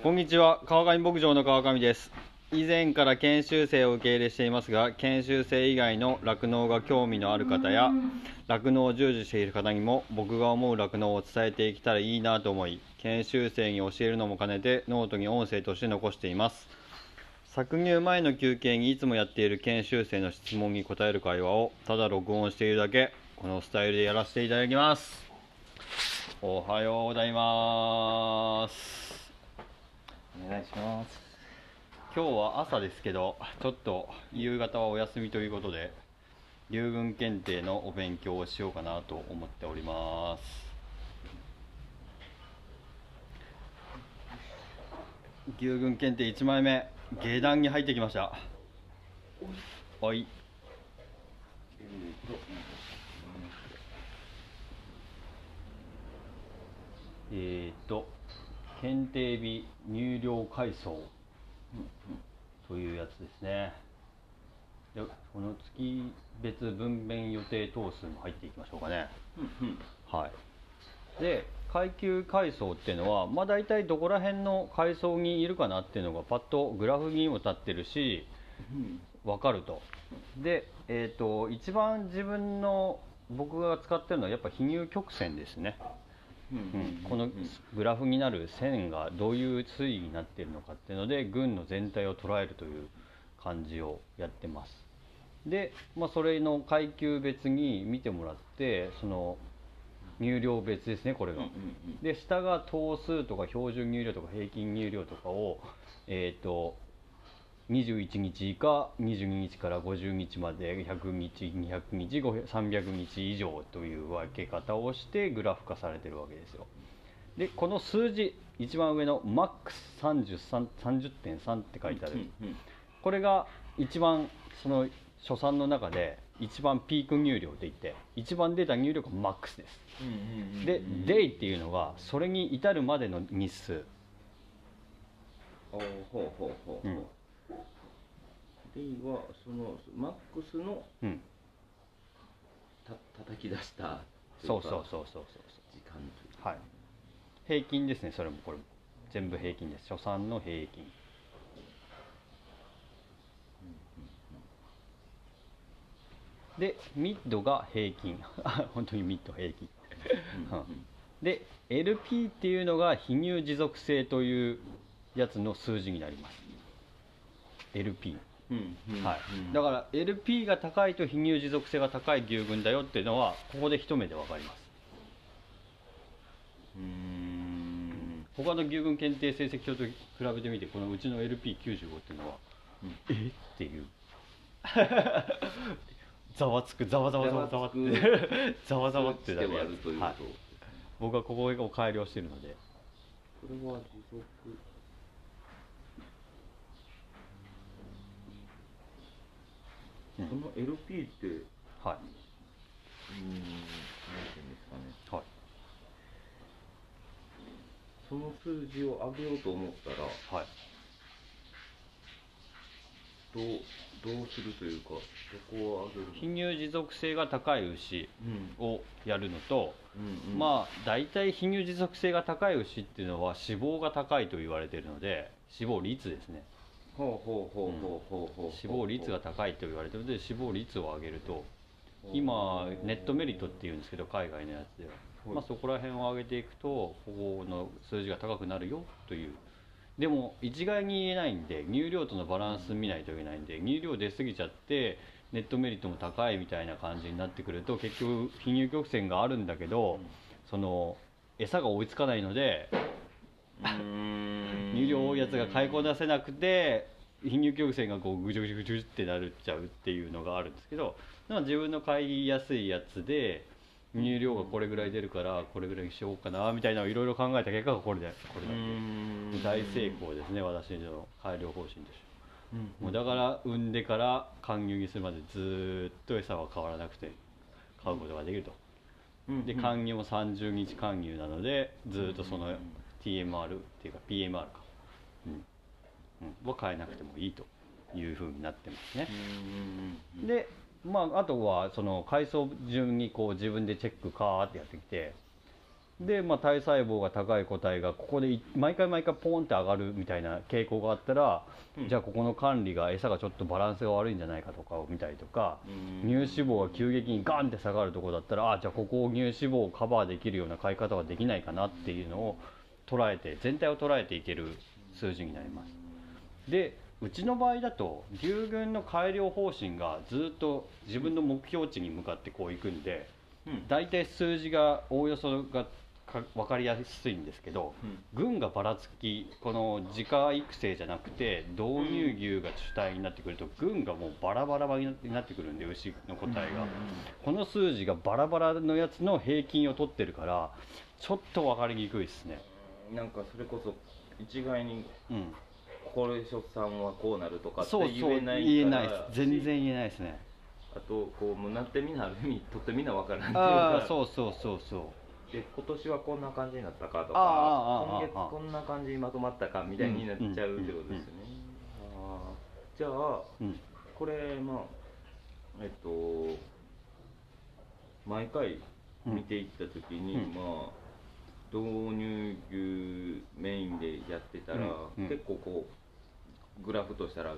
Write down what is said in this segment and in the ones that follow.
こんにちは。川上牧場の川上です。以前から研修生を受け入れしていますが研修生以外の酪農が興味のある方や酪農を従事している方にも僕が思う酪農を伝えていけたらいいなと思い研修生に教えるのも兼ねてノートに音声として残しています。搾乳前の休憩にいつもやっている研修生の質問に答える会話をただ録音しているだけ。このスタイルでやらせていただきます。おはようございます。お願いします。今日は朝ですけどちょっと夕方はお休みということで流軍検定のお勉強をしようかなと思っております。牛軍検定1枚目下段に入ってきました。はい。えーと検定日入量階層というやつですね。でこの月別分娩予定等数も入っていきましょうかね、はい。で階級階層っていうのはまあ大体どこら辺の階層にいるかなっていうのがパッとグラフにも立ってるし分かると。でえっ、と一番自分の僕が使ってるのはやっぱ比乳曲線ですね。うん、このグラフになる線がどういう推移になっているのかっていうので群の全体を捉えるという感じをやってます。で、まあ、それの階級別に見てもらってその入量別ですねこれが、で下が頭数とか標準入量とか平均入量とかをえっ、と21日以下22日から50日まで100日200日300日以上という分け方をしてグラフ化されてるわけですよ。でこの数字一番上の MAX30.3 って書いてある、これが一番その初産の中で一番ピーク入量でいって一番出た入量が MAX です。で DAY っていうのがそれに至るまでの日数。ほうほうほうほうほう、デイはそのマックスのうん。た叩き出したそうそうそうそうそう時間というはい。平均ですねそれも。これ全部平均です。初産の平均。でミッドが平均。本当にミッド平均。うんで LP っていうのが非乳持続性というやつの数字になります。LP はい。うん。だから LP が高いと非乳持続性が高い牛群だよっていうのはここで一目で分かります。うーん。他の牛群検定成績表と比べてみてこのうちの LP95 っていうのは、うん。え？っていう。ざわつくざわざわざわざわって。ざわざわってなる。やつ数値で割るというと、はい、僕はここを改良してるので。これは持続うん。この LP ってうーんはい。なんていうんですかね。はい。その数字を上げようと思ったらはい。どうどうするというかどこを上げる非乳持続性が高い牛うん。をやるのと、うんうん。まあ大体非乳持続性が高い牛っていうのは脂肪が高いと言われているので脂肪率ですねほうほうほうほうほうほう脂肪率が高いと言われている。ので脂肪率を上げると。今ネットメリットっていうんですけど海外のやつでは、はいまあ、そこら辺を上げていくとここの数字が高くなるよという。でも一概に言えないんで乳量とのバランス見ないといけないんで乳量出過ぎちゃってネットメリットも高いみたいな感じになってくると結局非乳曲線があるんだけど、その餌が追いつかないので乳量多いやつが買いこなせなくて貧乳曲線がこうぐちゅぐちゅぐちゅってなるっちゃうっていうのがあるんですけどまあ自分の買いやすいやつで乳量がこれぐらい出るからこれぐらいにしようかなみたいなのをいろいろ考えた結果がこれでこれうーなんでん。大成功ですね私の改良方針として。うん。もうだから産んでから貫入にするまでずーっと餌は変わらなくて買うことができると。うん。で貫入も30日貫入なのでずーっとその TMR っていうか PMR か、うん。うん、は変えなくてもいいというふうになってますね。う、んでまああとはその階層順にこう自分でチェックカーってやってきてで、まあ、体細胞が高い個体がここでい毎回毎回ポンって上がるみたいな傾向があったら、うん。じゃあここの管理が餌がちょっとバランスが悪いんじゃないかとかを見たりとか、うん。乳脂肪が急激にガンって下がるところだったらあじゃあここを乳脂肪をカバーできるような飼い方ができないかなっていうのを捉えて全体を捉えていける数字になります。でうちの場合だと牛群の改良方針がずっと自分の目標値に向かってこういくんでうん。大体数字がおおよそがか分かりやすいんですけど群がばらつきこの自家育成じゃなくて導入牛が主体になってくると群がもうバラバラになってくるんで牛の個体が。この数字がバラバラのやつの平均を取ってるからちょっと分かりにくいですねなんかそれこそ一概にうん。これ出産はこうなるとかってそうそう言えない言えない全然言えないですね。あとこうもうなってみなある意味とってみなわからんっていうあか。あそうそうそうそう。で今年はこんな感じになったかとか今月こんな感じにまとまったかみたいになっちゃうってことですよね、ああじゃあうんこれまあえっと毎回見ていった時に、うん。まあ導入牛メインでやってたら、うんうん。結構こうグラフとしたら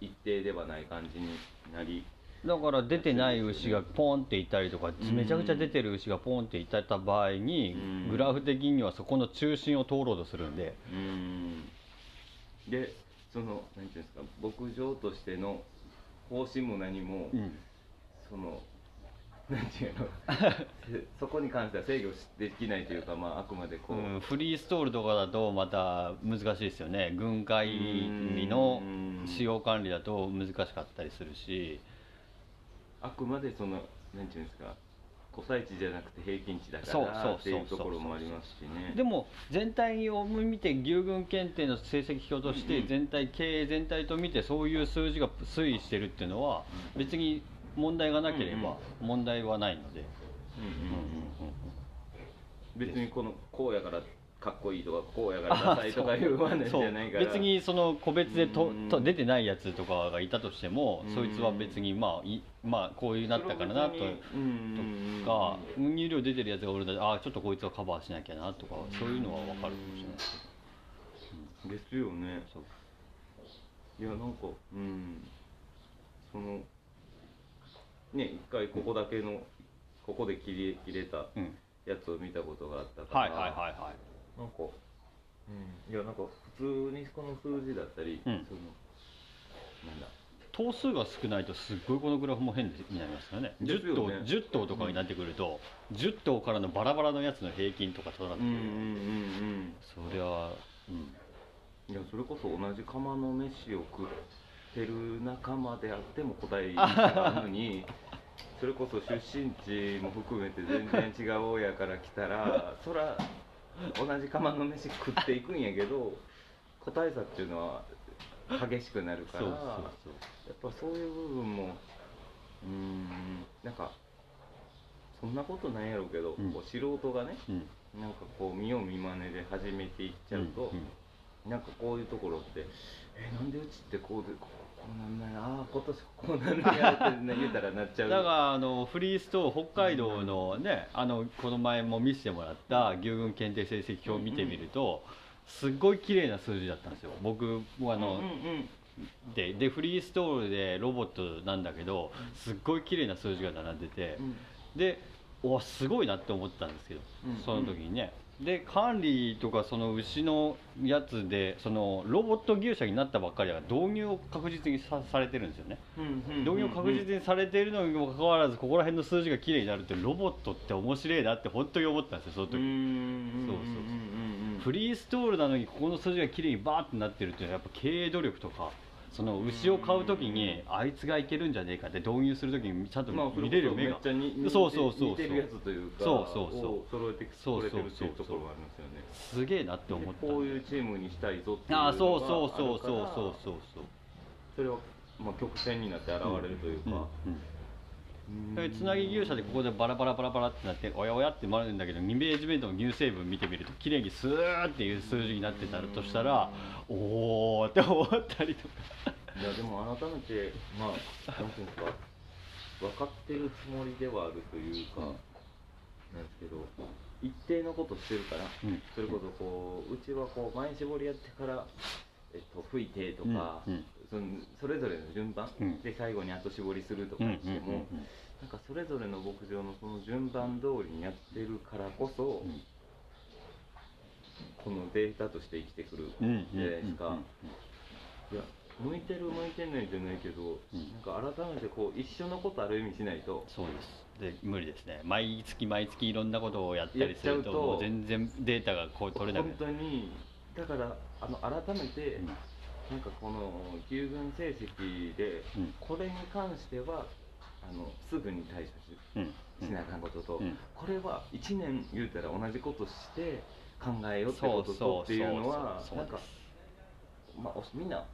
一定ではない感じになりだから出てない牛がポンっていたりとかうん。めちゃくちゃ出てる牛がポンっていた場合にうん。グラフ的にはそこの中心を通ろうとするんで。うん。でそのなんていうんですか牧場としての方針も何も、うん。そのなんていうの？そこに関しては制御できないというか、まあ、あくまでこう、うんフリーストールとかだとまた難しいですよね。軍艦の使用管理だと難しかったりするし。あくまでそのなんていうんですか個体値じゃなくて平均値だからっていうところもありますしね。でも全体を見て牛群検定の成績表として全体経営全体と見てそういう数字が推移してるっていうのは別に問題がなければ問題はないので、別にこのこうやからかっこいいとかこうやからダサいとかいう話じゃないから。別にその個別でとうんと出てないやつとかがいたとしてもうんそいつは別にまあいまあこういうなったからなととか運入量出てるやつがおるんだああちょっとこいつはカバーしなきゃなとかそういうのは分かるかもしれない。ですけどですよねいやなんかうん。そのね一回ここだけのここで切れ切れたうん。やつを見たことがあったから。はいはいはいはい。なんか、うん、いやなんか普通にこの数字だったり、うん。そのなんだ。頭数が少ないとすっごいこのグラフも変になりますよね。10頭ですよね。10頭とかになってくると、10頭からのバラバラのやつの平均とか取らなくて、うんうんうんそれはうんうん。いやそれこそ同じ釜の飯を食ってる仲間であっても答えがあるのにそれこそ出身地も含めて全然違う親から来たら そら同じ釜の飯食っていくんやけど個体差っていうのは激しくなるからやっぱそういう部分もうーんなんかそんなことないやろうけど、うん。こう素人がねうん。なんかこう見よう見まねで始めていっちゃうと、んん。なんかこういうところってえなんでうちってこうでこなんないああ今年こうなんねやってね 言うたらなっちゃう。だからあのフリーストー北海道のねあのこの前も見せてもらった牛群検定成績表を見てみるとすっごい綺麗な数字だったんですよ。僕もあの、うんうんででフリーストールでロボットなんだけどすっごい綺麗な数字が並んでてうん。でおすごいなって思ったんですけどうん。その時にねで管理とかその牛のやつでそのロボット牛舎になったばっかりだから導入を確実にさされてるんですよね。うんうん導入を確実にされているのにもかかわらずここら辺の数字が綺麗になるってロボットって面白いなって本当に思ったんですよその時、うんうんそうそうフリーストールなのにここの数字が綺麗にバーってなってるっていうのはやっぱ経営努力とかその牛を買う時にあいつがいけるんじゃねえかって導入する時にちゃんとまあ見れる目が。めっちゃに似てそうそうそうそう。そうそうそうを揃えてそうそうそう。揃えてるっていうところがありますよね。すげえなって思ったういうチームにしたいぞっていうああそうそうそうそうそう。そうそうそれはまあ曲線になって現れるというか、うんうんうん。でつなぎ牛舎でここでバラバラバラバラってなっておやおやって回るんだけど2ページ目の乳成分見てみると綺麗にスーっていう数字になってたとしたらおおって思ったりとか。いやでも改めてまあなんていうんですか分かってるつもりではあるというか、うんなんですけど一定のことしてるから、うん。それこそこううちはこう前絞りやってから、えっと、吹いてとか、うん。うんそのそれぞれの順番、うん。で最後に後絞りするとかうんうんしても、なんかそれぞれの牧場のその順番通りにやってるからこそ、うん。このデータとして生きてくるじゃないですか、いや向いてる向いてないじゃないけど、うん。なんか改めてこう一緒のことある意味しないと。そうです。で無理ですね。毎月毎月いろんなことをやったりすると全然データがこう取れなく本当にだからあの改めて、うんなんかこの牛群成績で、うん。これに関してはあのすぐに対処しうん。しなあかんことと、うん。これは1年言うたら同じことして考えようってこととっていうのはなんか、まあ、おみんな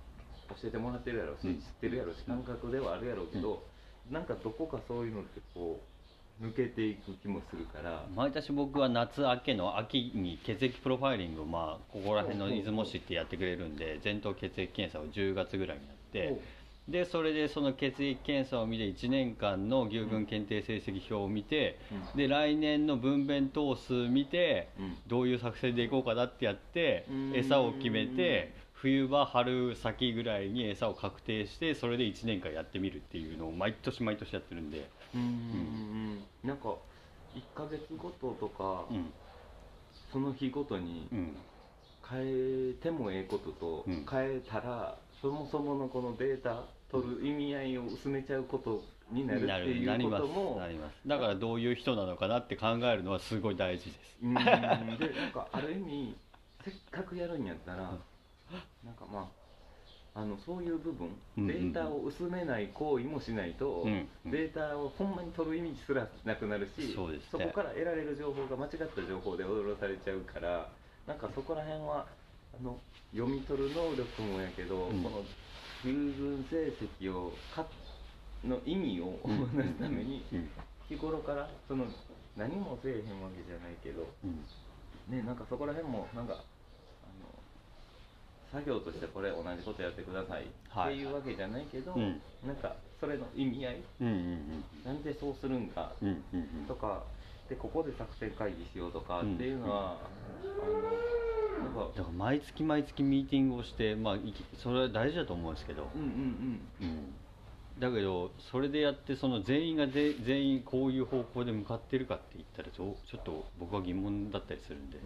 教えてもらってるやろうし、うん。知ってるやろうし感覚ではあるやろうけど、なんかどこかそういうのってこう抜けていく気もするから。毎年僕は夏明けの秋に血液プロファイリングをまあここら辺の出雲市ってやってくれるんで前頭血液検査を10月ぐらいにやってでそれでその血液検査を見て1年間の牛群検定成績表を見てうん。で来年の分娩頭数見てうん。どういう作戦でいこうかなってやって餌を決めて冬場春先ぐらいに餌を確定してそれで1年間やってみるっていうのを毎年毎年やってるんでうんうんうんなんか1ヶ月ごととか、うん。その日ごとにうん。変えてもええことと、うん。変えたらそもそものこのデータ取る意味合いを薄めちゃうことになるっていうこともなりますだからどういう人なのかなって考えるのはすごい大事です。うんでなんかある意味せっかくやるんやったらなんかまああのそういう部分、データを薄めない行為もしないと、うんうん。データをほんまに取る意味すらなくなるしそこから得られる情報が間違った情報で踊らされちゃうからなんかそこら辺はあの読み取る能力もやけど、うん。この牛群成績をかの意味をうん。学ぶためにうん。日頃からその何もせえへんわけじゃないけどうん。ねなんかそこら辺もなんか作業としてこれ同じことやってください。はい。っていうわけじゃないけど、うん。なんかそれの意味合い。うんうんなんでそうするんかうんうんうん。とかでここで作戦会議しようとかっうん。ていうのは、あのなんかだから毎月毎月ミーティングをしてまあいきそれは大事だと思うんですけど。うんうん。うんだけどそれでやってその全員がぜ全員こういう方向で向かってるかって言ったらちょっと僕は疑問だったりするんで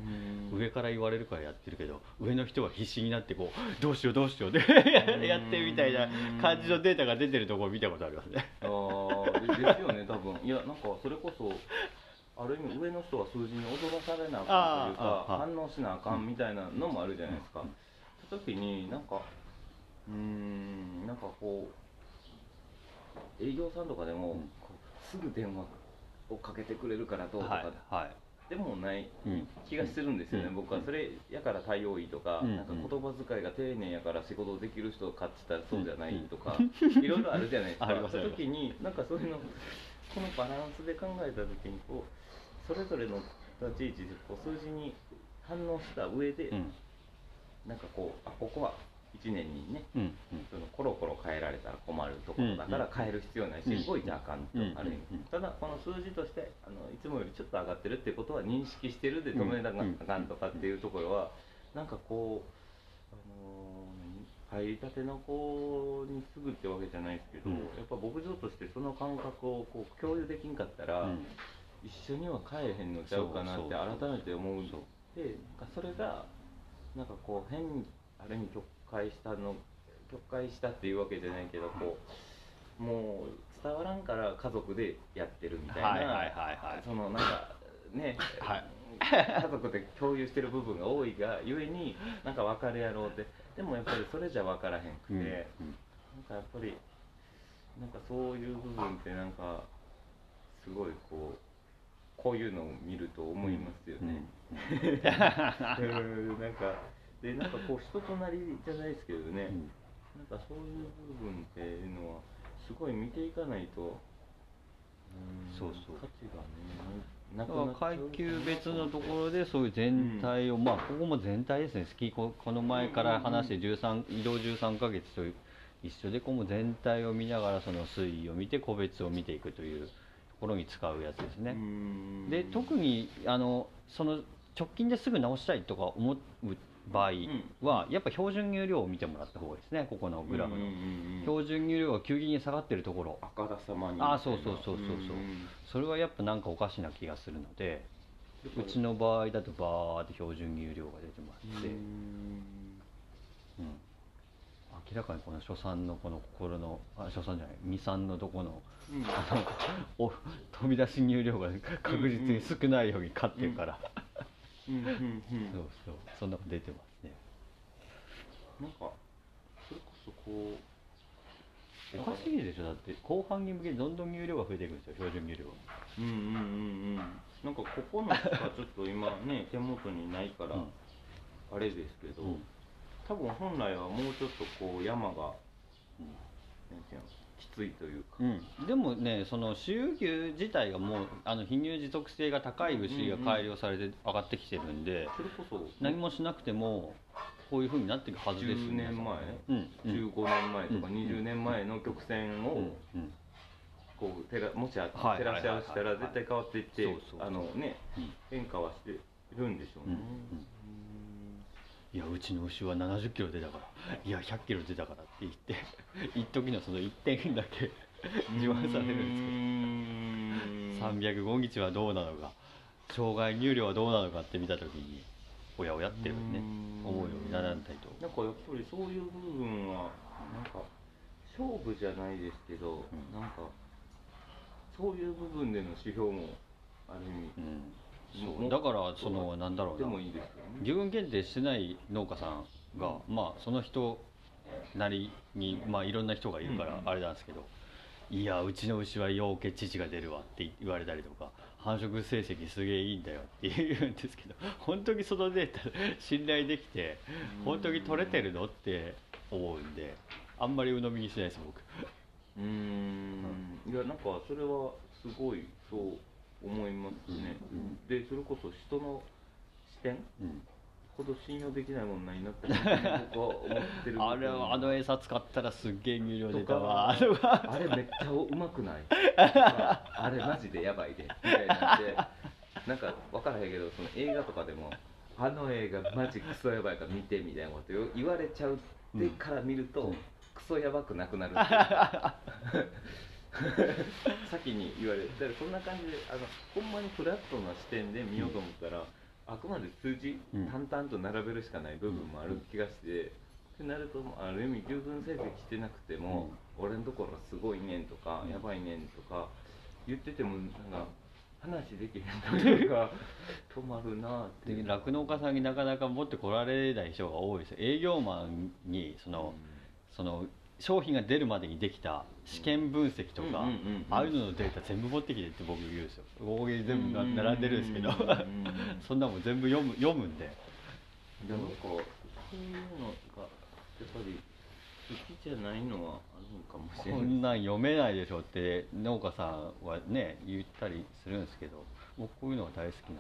うん。上から言われるからやってるけど上の人は必死になってこうどうしようどうしようでやってみたいな感じのデータが出てるところを見たことありますね。あーでですよね多分。いやなんかそれこそある意味上の人は数字に踊らされなあかんというか反応しなあかんみたいなのもあるじゃないですか、その時になんかうーんなんかこう営業さんとかでも、うん。すぐ電話をかけてくれるからどうとか、はいはい。でもないうん。気がするんですよね、うん。僕は。それやから対応いいとか、うん。なんか言葉遣いが丁寧やから仕事できる人かってたらそうじゃないとか、うん。いろいろあるじゃないですか。そういう時になんかそういうのこのバランスで考えた時にこうそれぞれの立ち位置でこう数字に反応した上で、うん。なんかこうあここは1年にねうんそのコロコロ変えられたら困るところだからうん変える必要ないし、うん。動いてあかんと、うん。ある意味、うんただこの数字としてあのいつもよりちょっと上がってるってことは認識してるで止めなあかんとかっていうところはなんかこう、あのー何入りたての子にすぐってわけじゃないですけど、うん。やっぱ牧場としてその感覚をこう共有できんかったら、うん。一緒には帰れへんのちゃうかなって改めて思う。でなんかそれがなんかこう変にある意味曲解したの曲解したっていうわけじゃないけどこうもう伝わらんから家族でやってるみたいな、はいはいはいはい。そのなんかね、はい。家族で共有してる部分が多いがゆえになんか分かるやろうって。でもやっぱりそれじゃ分からへんくて、うんなんかやっぱりなんかそういう部分ってなんかすごいこうこういうのを見ると思いますよね。うん。なんかでなんかこう人となりじゃないですけどね、うん。なんかそういう部分っていうのはすごい見ていかないと、うん。そうそう。価値がねなだから階級別のところでそういう全体を、まあここも全体ですね。スキーここの前から話して13移動13ヶ月と一緒でここも全体を見ながらその推移を見て個別を見ていくというところに使うやつですね、うん。で特にあのその直近ですぐ直したいとか思う場合は、やっぱ標準入量を見てもらった方がいいですねここのグラフの、標準入量が急激に下がってるところ。あからさまに。あそうそうそうそうそう。うんそれはやっぱなんかおかしな気がするのでうちの場合だとバーって標準入量が出てまして、うん。明らかにこの初産のこの心のあ初産じゃない未産のとこのうん。あのお飛び出し入量が確実に少ないように勝ってるから、うんうんうん。そうそうそんなの出てますね。なんかそれこそこうおかしいでしょ。だって後半に向けてどんどん入量が増えていくんですよ標準入量が。うんうんうん。うんなんかここのしかちょっと今ね手元にないからうん。あれですけど、うん。多分本来はもうちょっとこう山がなんていうのきついというか。うん、でもねその私有牛自体がもうあの貧乳持続性が高い牛が改良されて上がってきてるんで、それこそ何もしなくてもこういうふうになっていくはずです10年前、うん。うん。15年前とかうん。20年前の曲線うん。をうん。こう照らもし照らし合わせたら絶対変わっていってあのねうん。変化はしてるんでしょうね。うん。うんいやうちの牛は70キロ出たから。いや100キロ出たからって言って 一時のその1点だけ自慢されるんですけど。305日はどうなのか。障害入量はどうなのかって見た時におやおやってるね。うん。思うようにならんたいと。なんかやっぱりそういう部分はなんか勝負じゃないですけど、うん。なんかそういう部分での指標もある意味、うん。もそう。だからそのなんだろうな。でもいいですよね。牛群限定してない農家さんが、まあその人なりに、まあ、いろんな人がいるからうん。あれなんですけど、いやうちの牛はようけ乳が出るわって言われたりとか繁殖成績すげえいいんだよって言うんですけど 本当にそのデータ信頼できて本当に取れてるのって思うんであんまり鵜呑みにしないです僕。うーん。いやなんかそれはすごいそう思いますね、うんでそれこそ人の視点？うん。ほど信用できないもんないなって僕は思ってるあれはあの餌使ったらすっげえ入量出たとわあれめっちゃうまくない？あれマジでやばいで。みたいなんでなんか分からへんけどその映画とかでもあの映画マジクソやばいから見てみたいなこと言われちゃうってから見ると、うん。クソやばくなくなるっていうか先に言われるだからそんな感じであのほんまにフラットな視点で見ようと思ったら、あくまで数字うん淡々と並べるしかない部分もある気がして、ってなるとある意味牛群成績してなくても、俺のところすごいねんとか、うん。やばいねんとか言っててもなんか話できへんというか 止まるなあって酪農家さんになかなか持ってこられない人が多いですよ。営業マンにその、その商品が出るまでにできた試験分析とか、ああいうののデータ全部持ってきてって僕言うんですよ。ここに全部な並んでるんですけど。そんなもん全部読む読むんででもなんかそういうのがやっぱり好きじゃないのはあるのかもしれこないんなん読めないでしょって農家さんはね言ったりするんですけど僕こういうのが大好きなん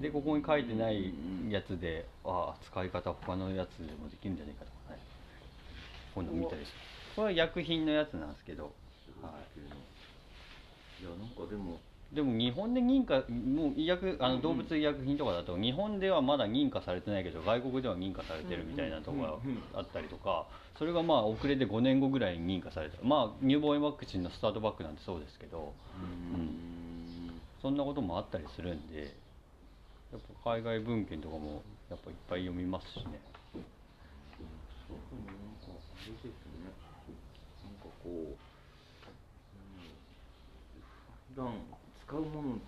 ででここに書いてないやつでああ使い方他のやつでもできるんじゃないかとこういうの見たりしてこれは薬品のやつなんですけど、はい。いやなんかでも。でも日本で認可もう医薬あの動物医薬品とかだと日本ではまだ認可されてないけど外国では認可されてるみたいなところがあったりとかそれがまあ遅れて5年後ぐらいに認可された。まあ乳房炎ワクチンのスタートバックなんてそうですけど。うんそんなこともあったりするんでやっぱ海外文献とかもやっぱいっぱい読みますしねれですねなんかこう、うん、普段使うもの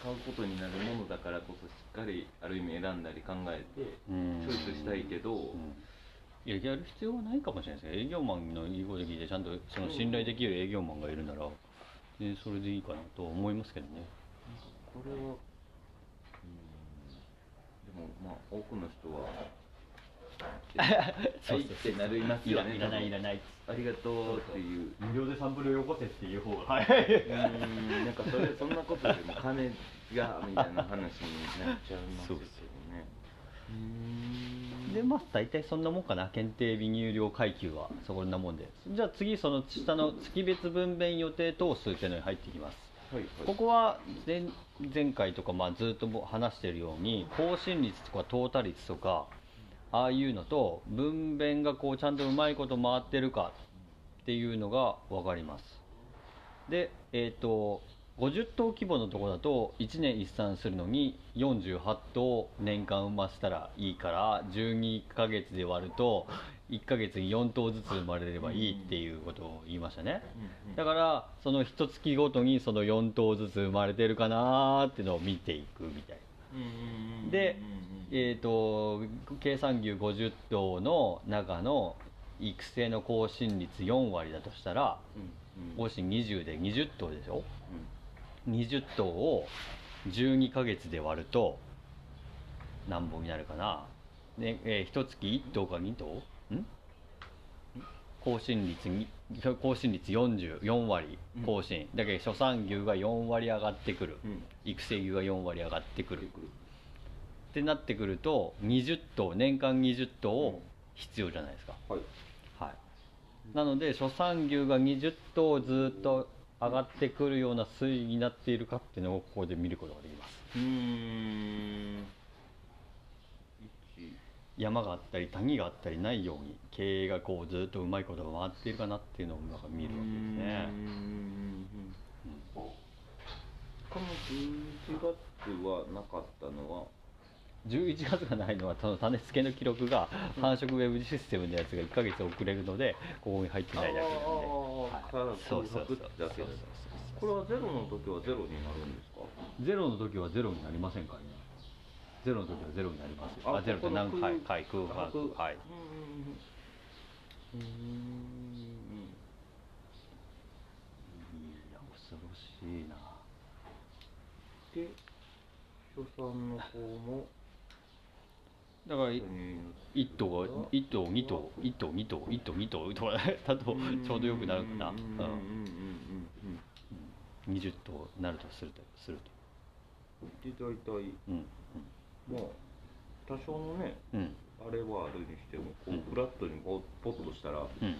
使うことになるものだからこそしっかりある意味選んだり考えてうん。チョイスしたいけど、うん。いややる必要はないかもしれないですけど営業マンの言うこと聞いてちゃんとその信頼できる営業マンがいるなら、ね、それでいいかなと思いますけどね。これは、うん、でもまあ多くの人はそ うはいってなりますよね。いらないいらない。ありがとうっていう。無料でサンプルよこせっていう方が。はいうんなんかそれそんなことよりも金がみたいな話になっちゃいますけどねうんでまあ大体そんなもんかな。検定微入量階級はそんなもんで。じゃあ次その下の月別分娩予定等数っていうのに入ってきます。はいはい。ここは前前回とかまあずっとも話してるように更新率とか淘汰率とかああいうのと分娩がこうちゃんとうまいこと回ってるかっていうのが分かります。でえっ、と50頭規模のところだと1年一産するのに48頭年間産ませたらいいから12ヶ月で割ると1ヶ月に4頭ずつ生まれればいいっていうことを言いましたね、だからその一月ごとにその4頭ずつ生まれてるかなーっていうのを見ていくみたいでえー、と計算牛50頭の中の育成の更新率4割だとしたら更新20で20頭でしょ20頭を12ヶ月で割ると何本になるかな、ねえー、1月1頭か2頭ん更新率に更新率44割更新、だけど初産牛が4割上がってくる、育成牛が4割上がってくる。ってなってくると20頭年間20頭必要じゃないですか、はい。はい、なので初産牛が20頭ずっと上がってくるような推移になっているかっていうのをここで見ることができます。うーん。一山があったり谷があったりないように経営がこうずっとうまいことが回っているかなっていうのをなんか見るわけですね。うーんこの11月はなかったのは？11月がないのはその種付けの記録が繁殖ウェブシステムのやつが1ヶ月遅れるのでここに入ってないだけなんで、はい。そうそうそうこれはゼロの時はゼロになるんですか？ゼロの時はゼロになりませんからね。ゼロの時はゼロになりますよああゼロって何回？回空白はい。うんうん恐ろしいなで初産の方も。だからいうん。1頭が1頭2頭1頭2頭1頭2頭とかだとちょうどよくなるかな、うん。うん。うん。うん。うん、20頭なるとするとするうんで大体。とうん。まあ多少のねうん。あれはあるにしてもこうん。うフラットにポポッとしたらまうん。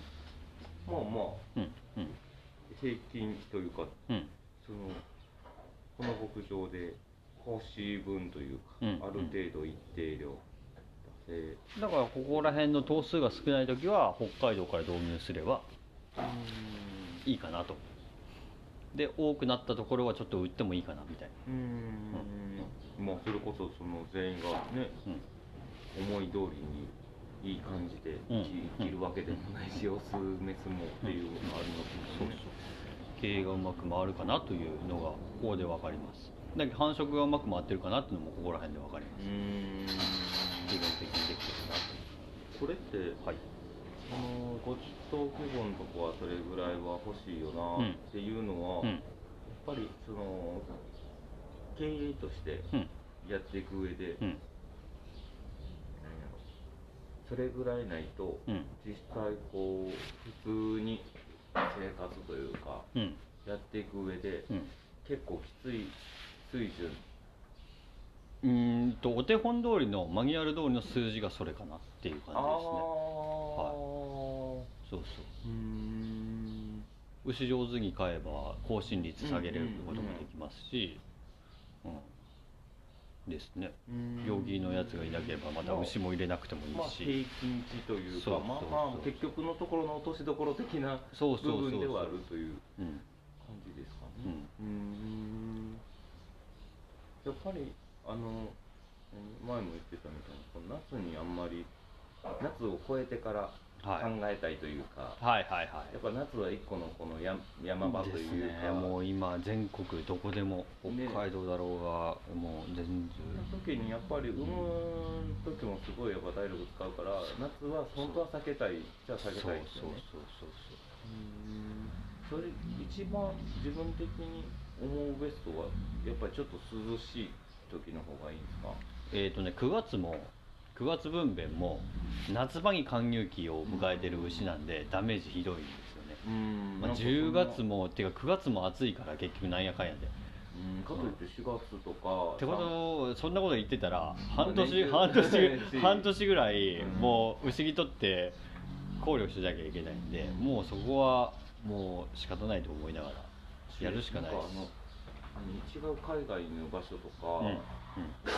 あまあうん。うん。平均というかうん。そのこの牧場で欲しい分というか、うん。ある程度一定量。出せだからここら辺の頭数が少ない時は北海道から導入すればいいかなと。で多くなったところはちょっと売ってもいいかなみたいな。うーん。まあそれこそその全員がねうん。思い通りにいい感じでうん。生きるわけでもないし、オスメスもっていうのがあるのそうそう経営がうまく回るかなというのがここで分かります。だけど繁殖がうまく回ってるかなっていうのもここら辺で分かりまうす基本的にできてるなこれってとはいあの50頭規模のとこはそれぐらいは欲しいよなうんっていうのは、うん。やっぱりその経営としてうん。やっていく上で、うん。それぐらいないと、うん。実際こう普通に生活というかうん。やっていく上で、うん。結構きつい水準うーんとお手本通りのマニュアル通りの数字がそれかなっていう感じですね。あそうそう。うーん。牛上手に飼えば更新率下げれることもできますし、うん、ですね。病気のやつがいなければまた牛も入れなくてもいまあいし、平均値というかまあまあ結局のところの落としどころ的な部分ではあるといううん感じですかね。うーん。やっぱりあの前も言ってたみたいに夏にあんまり夏を超えてからえたいというか、はいはいはい。やっぱ夏は一個のこのや山場とですいうか、ね。もう今全国どこでもね。北海道だろうがもう全然。その時にやっぱり産む時もすごいやっぱ体力使うから夏は本当は避けたいじゃあ避けそうたいですよね。そうそうそううーん。それ一番自分的に思うベストはやっぱりちょっと涼しい時の方がいいんですか？えっ、とね9月も9月分娩も夏場に貫入期を迎えてる牛なんでダメージひどいんですよね、うん。まあ、10月もっていうか9月も暑いから結局なんやかんやで。うん。かといって4月とかってことそんなこと言ってたら半年半年年半年ぐらいうん。もう牛にとって考慮しなきゃいけないんでもうそこはもう仕方ないと思いながらやるしかないんあの違う海外の場所とか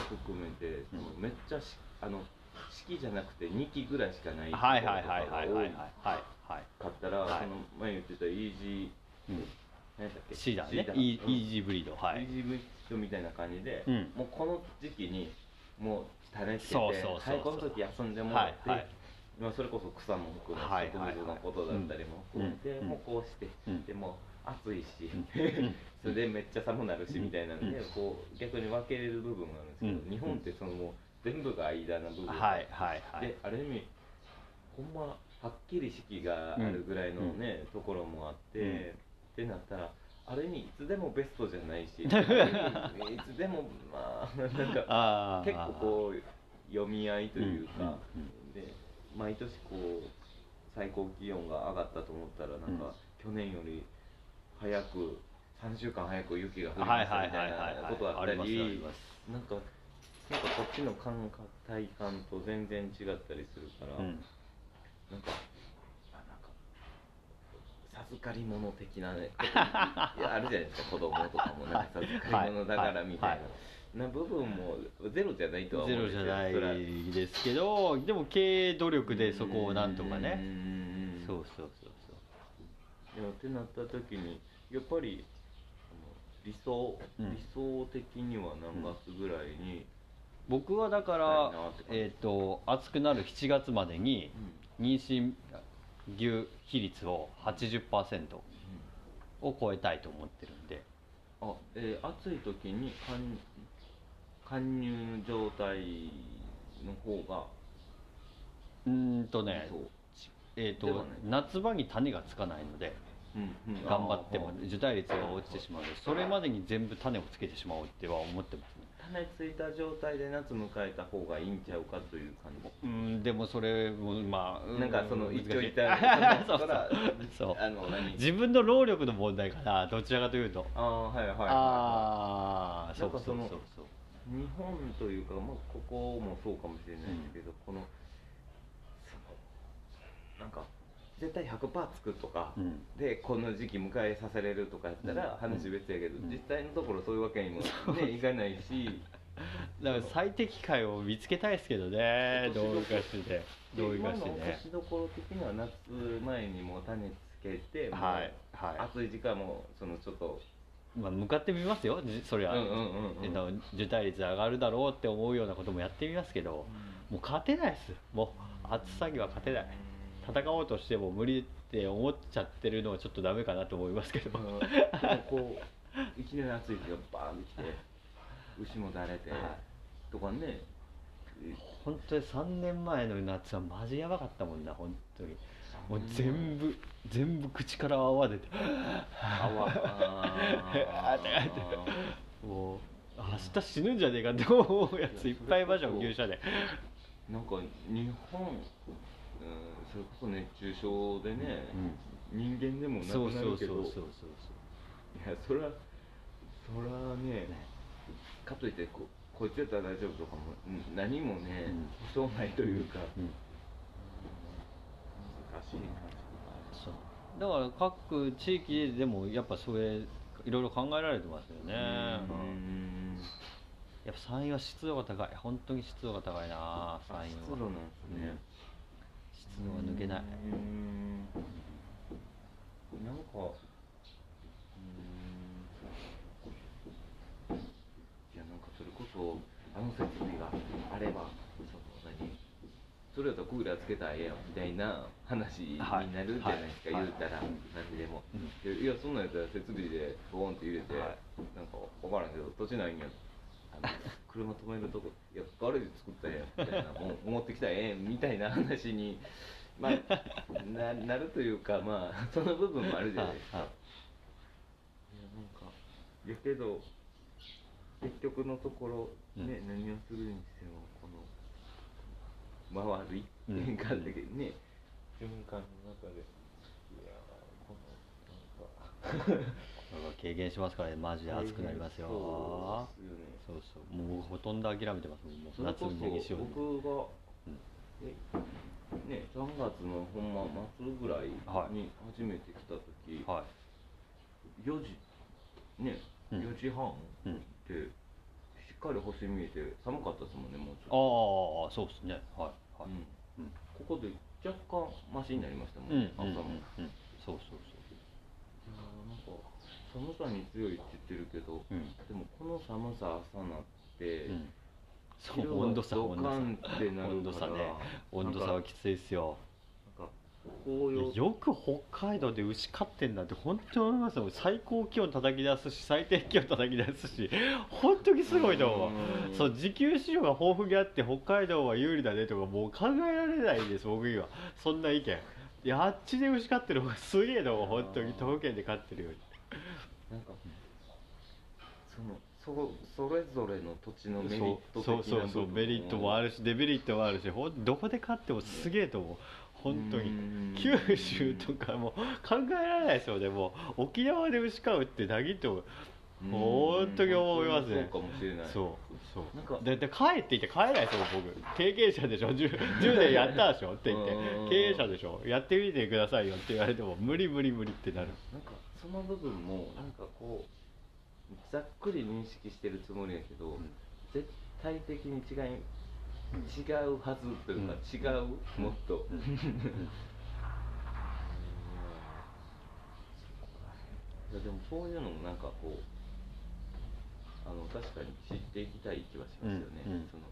含めて、めっちゃしあの式じゃなくて2期ぐらいしかないはいはいはいはいはいはいはい。多はいかったら、はい。その前言ってたイージーうん。何だっけ？シーダーね。シイージーブリード。はい。イージーブリッドみたいな感じで、うん。もうこの時期にもう種つけてそうそうそうそう。はいこの時遊んでもらって、はいはい。まあ、それこそ草も含めはいはいはい。植物のことだったりも含めて、うん。もうこうして、うん。でも暑いし、ん。それでめっちゃ寒なるしうんみたいなんで、うん。こう逆に分けれる部分があるんですけど、うん。日本ってそのもう全部が間の部分はいはいはい。である意味ほんまはっきり四季があるぐらいのね、ところもあって、うん。ってなったらある意味いつでもベストじゃないし いつでもまあなんか結構こう読み合いというか、で毎年こう最高気温が上がったと思ったらなんか、うん。去年より早く3週間早く雪が降りましたみたはいなことあったりなんかなんかこっちの感覚体感と全然違ったりするから、うん。なんかあなんか授かり物的なね あるじゃないですか子供とかもなんか授かり物だからみたいな。はい。はい。な部分もゼロじゃないとは思ゼう。んですよロじゃないですけどでも経営努力でそこをなんとかうね。んそうそうそうそう。いやってなった時にやっぱり理想、うん。理想的には何月ぐらいに、僕はだからえっ、と暑くなる7月までに妊娠牛比率を80%を超えたいと思ってるんで。あ、えー暑い時に貫貫入状態の方が。うーんとねえっ、と夏場に種がつかないのでうんうん。頑張っても受胎率が落ちてしまうのでそれまでに全部種をつけてしまおうっては思ってます。ね種ついた状態で夏迎えた方がいいんちゃうかという感じ。うーんでもそれもまあなんかその一長一短そうそう。あの何？自分の労力の問題かなどちらかというと。ああはいはいはいああそうそうそう。そう日本というか、まあ、ここもそうかもしれないですけど、このそのなんか絶対100%つくとか、うん。でこの時期迎えさせれるとかやったらうん。話別やけど、うん。実際のところそういうわけにも、ね、いかないし。だから最適解を見つけたいですけどねどうにかしてどうにかして今のどころ的には夏前にもう種つけて、はいはい。暑い時間もそのちょっと。まあ向かってみますよ。じそりゃ、うんうんうんうん。えっと受胎率上がるだろうって思うようなこともやってみますけど、もう勝てないです。もう暑さには勝てない戦おうとしても無理って思っちゃってるのはちょっとダメかなと思いますけど、うん。こういきなり暑い日がバーンってきて牛もだれて、はいとかね。本当に3年前の夏はマジやばかったもんな本当に。もう全部全部口から泡出て。あわああてー。もう明日死ぬんじゃねえかって思うやついっぱいいましたもん牛舎で。なんか日本、うん、それこそ熱中症でね、人間でもなくそうそうなるけど。そうそうそういやそれはそれはねかといってここいつやったら大丈夫とかもうん何もね、うん。保証ないというか、うん。難しいそう。だから各地域でもやっぱそれいろいろ考えられてますよね、なうん。やっぱ山陰は湿度が高い。本当に湿度が高いな山陰は。湿度なんですね、湿度が抜けない。うん。なんかうん。いやなんかそれこそあの設備があればその何それやったらクーラーつけたらええやんみたいな話になるじゃないですか、はい。言うたら、何でも、ういやそんなんやったら設備でボーンって入れて、はい。なんか分からんけど土地ないんや。あの車止めるとこいやガレージ作ったらええやんみたいなもう持ってきたらええみたいな話に、まあ、ななるというかまあ その部分もあるじゃないですか、はいいやなんかやけど結局のところね、うん。何をするにしてもこの回るうん。変化的にね、循環の中でいやーこのなんか 軽減しますからね。マジで暑くなりますよ。そうですよね。そうそう。もう僕ほとんど諦めてますもう夏にしそよう僕が、うん。えね3月のほんま末ぐらいはい。に初めて来た時、は4時ね、うん。4時半い、うん、でしっかり星見えて寒かったですもんねもうちょっと。ああそうですね。はいはい、うん。うんここで若干マシになりましたもうんんね、朝も、うんうんそうそう寒さに強いって言ってるけど、そううん。でもこの寒さ朝なって、うん。そう温度差ド温度差ね。温度差はきついですよ。よく北海道で牛飼ってんだって本当に思いますよ。最高気温叩き出すし最低気温叩き出すし本当にすごいと思う。うん。そう自給市場が豊富にあって北海道は有利だねとかもう考えられないです僕には。そんな意見。いやあっちで牛飼ってる方がすげえと思う。本当に徒歩圏で飼ってるより なんかそのそそれぞれの土地のメリット的なそうそうそうメリットもあるるしデメリットもあるしほんどこで飼ってもすげえと思う。本当に。うん。九州とかもう考えられないですよね。もう沖縄で牛飼うって何と本当に思いますね。そうかもしれない。そうそう。なんか。でで帰ってきて帰れないですよ僕。経験者でしょ。10, 10年やったでしょって言って。うん。経営者でしょ。やってみてくださいよって言われても無理無理無理ってなる。なんかその部分もなんかこうざっくり認識してるつもりやけど、ん。絶対的に違い違うはずというか、うん。違うもっと、うん。いやでもそういうのもなんかこうあの確かに知っていきたい気はしますよね、その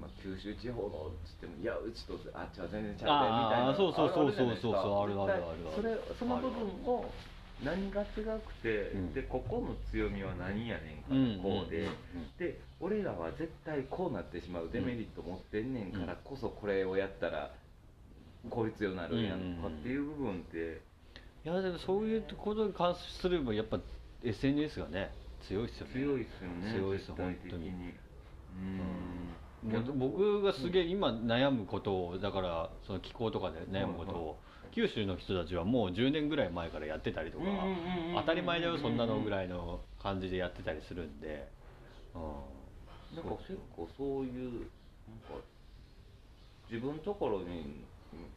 まあ、九州地方のっつってもいやうちとあっちは全然ちゃうねみたいなそうそうそうそうそうあるあるあるそれその部分を何が違くて、うん。でここの強みは何やねんかうんこうで、うん。で俺らは絶対こうなってしまうデメリット持ってんねんからこそこれをやったら効率ようなるんやんとかっていう部分って。いやでもそういうことに関すればやっぱ SNS がね強いですよね。強いっすよね強いっす本当に。うん僕がすげえ今悩むことをだからその気候とかで悩むことを九州の人たちはもう10年ぐらい前からやってたりとか当たり前だよそんなのぐらいの感じでやってたりするんで、うん、なんか結構そういうなんか自分のところに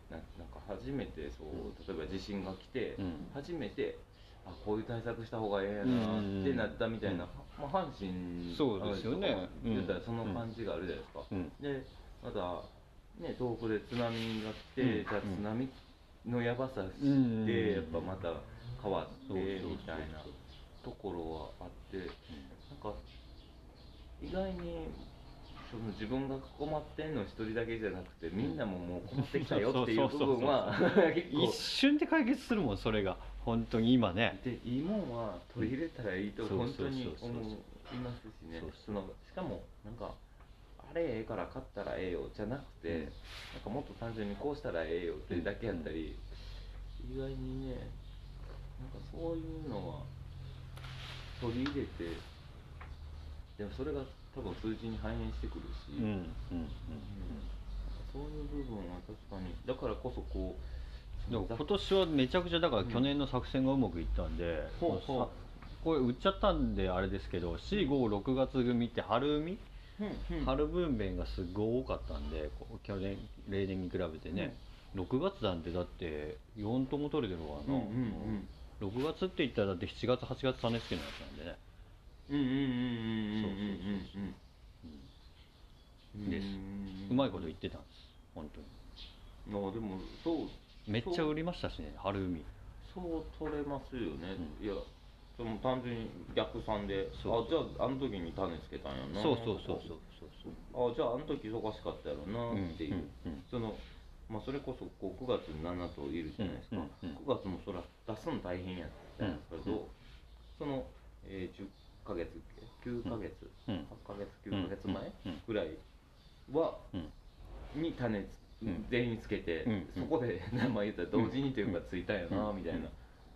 ななんか初めてそう例えば地震が来て、うん。初めてあこういう対策した方がええなってなったみたいな、まあ、阪神そうですよね。言ったらその感じがあるじゃないですか、うん。でまたね東北で津波が来て、うん。じゃあ津波のやばさ知って、うん。やっぱまた変わってみたいなところはあってなんか意外にその自分が困ってんの一人だけじゃなくてみんなももう困ってきたよっていう部分は 一瞬で解決するもんそれが本当に今ね。でいいもんは取り入れたらいいとうん本当に思いますしね。しかもなんかあれええから買ったらええよじゃなくて、うん。なんかもっと単純にこうしたらええよってだけやったり、意外にねなんかそういうのは取り入れてでもそれが多分数字に反映してくるし、うんうんうん。そういう部分は確かにだからこそこうでも今年はめちゃくちゃだから去年の作戦がうまくいったんで、うん、これ売っちゃったんであれですけど456月組って春海、うんうん、春分娩がすごい多かったんで去年例年に比べてね、うん、6月なんてだって4とも取れてるわな、うんうん、6月って言ったらだって7月8月種付けのやつなんでね。うんうんうんうんうんそうそうそうです。うまいこと言ってたんです。本当に。あでもそう。めっちゃ売りましたしね春海。そう取れますよね、うん。いやその単純に逆算で。そう。あじゃああの時に種つけたんやな。そうそうそうそうそう。そうあじゃああの時忙しかったやろなっていう、うんうん。そのまあそれこそこう9月に7頭いるじゃないですか、うんうん。うん9月もそら出すの大変やったんですけど、うんその、えー、10ヶ月9ヶ月、うん。8ヶ月？9ヶ月前うんうん。ぐらいは、うん。に種つうん全員つけて、うん。そこで 名前言ったら同時にというかうん。ついたんやな、うん。みたいな、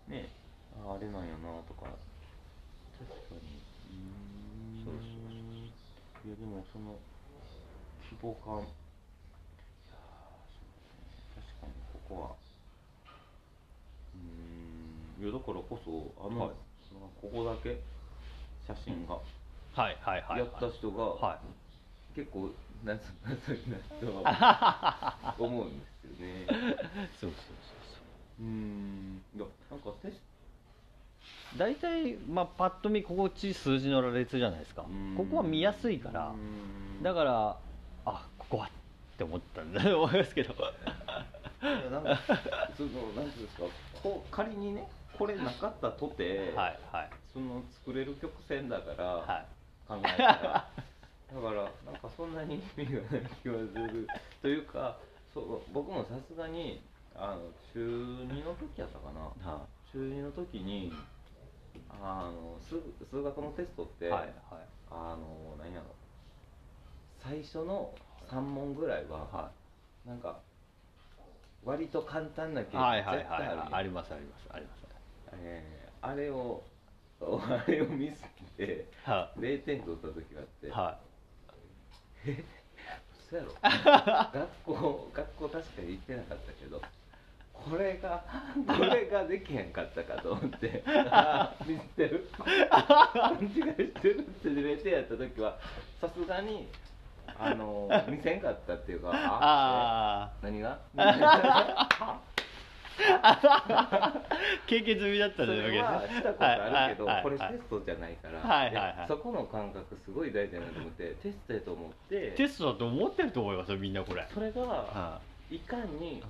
ね。ああれなんやなとか。確かに。うーん。そうそういやでもその規模感。いやーそうですね。確かにここは。うーん。いやだからこそあの、はい。ここだけ写真が、はいはいはい。やった人が、はい。結構なぞなぞなとは思うんですよね。そうそうそうう。ーん。いやなんかテスそう大体まあパッと見心地数字の羅列じゃないですか。うん。ここは見やすいから。うん。だからあここはって思ったんだと思いますけど。なんかそのなんていうんですか。こう仮にねこれなかったとて、はいはい。その作れる曲線だから、はい。考えたらだからなんかそんなに意味がない気はするというかそう僕もさすがにあの中2の時やったかな。は中2の時にあの数数学のテストって、いはいはい。あの何やろ。最初の3問ぐらいは、はなんか割と簡単なはいはい絶対あるやん。はいありますありますあります。えーあれを あれをミスっては0点取った時があって、いはそうやろ。学校学校確かに行ってなかったけどこれがこれができへんかったかと思ってあー ミスってる。勘違いしてるって0点やった時はさすがにあの見せんかったっていうかああ何が？あ 経験済みだったそんだれはしたことあるけどはいこれテはい。ストじゃないからはいはいそこの感覚すごい大事だなと思ってテストやと思ってテストだと思ってると思いますよみんなこれ。それがはいかにい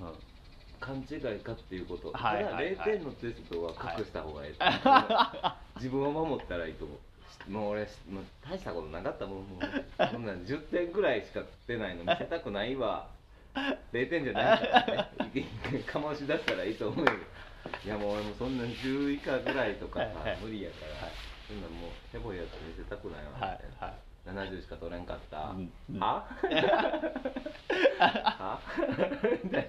勘違いかっていうこと、はいはいはい。ただ0点のテストは隠した方がいい、自分を守ったらいいと思う。もう俺もう大したことなかったもんもう。そんなん10点ぐらいしか出ないの見せたくないわ0点じゃないからね。かまし出したらいいと思うよ。いやもう俺もそんなん10以下ぐらいとかさ無理やから、そんなんもうヘボいやつ見せたくないわみたはいはい70しか取れんかった、うん。うん。は？は？みたい。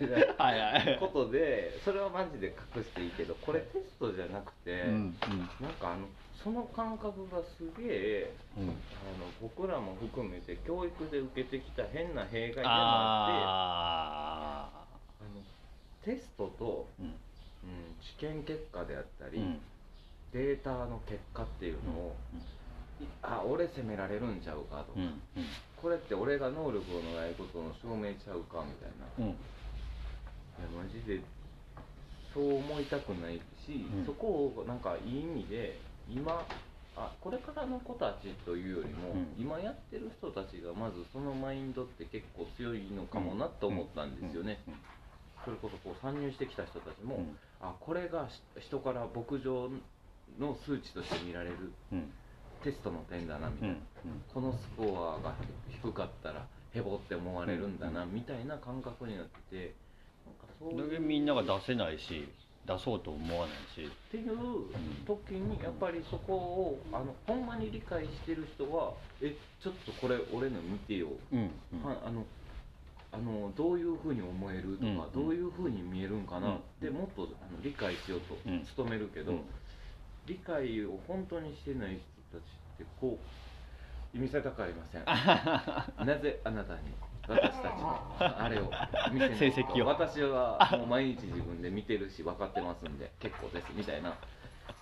なことでそれはマジで隠していいけどこれテストじゃなくて、うんなんかあのその感覚がすげえうん。うんあの僕らも含めて教育で受けてきた変な弊害でもあってああのテストと、ーうん。うん、試験結果であったり、うん。データの結果っていうのを、いあ俺責められるんちゃうかと。か、うんうん。これって俺が能力のないことの証明ちゃうかみたいな。うん。いやマジでそう思いたくないし、うん。そこをなんかいい意味で今あこれからの子たちというよりも、うん。今やってる人たちがまずそのマインドって結構強いのかもなと思ったんですよね、うん。それこそこう参入してきた人たちも、うん。あこれがし人から牧場の数値として見られる。うんテストの点だなみたいな、うんこのスコアが低かったらヘボって思われるんだな、みたいな感覚になっててなんかそうみんなが出せないし出そうと思わないし。っていう時にやっぱりそこをあのほんまに理解してる人はえちょっとこれ俺の見てよ、うんうん。はあのあのどういうふうに思えるとか、うん。どういうふうに見えるんかなうん。ってもっとあの理解しようとうん。努めるけど、うん。理解を本当にしてない人たちってこう見せたくありません。なぜあなたに私たちのあれを 見せない成績を。私はもう毎日自分で見てるし分かってますんで結構ですみたいな。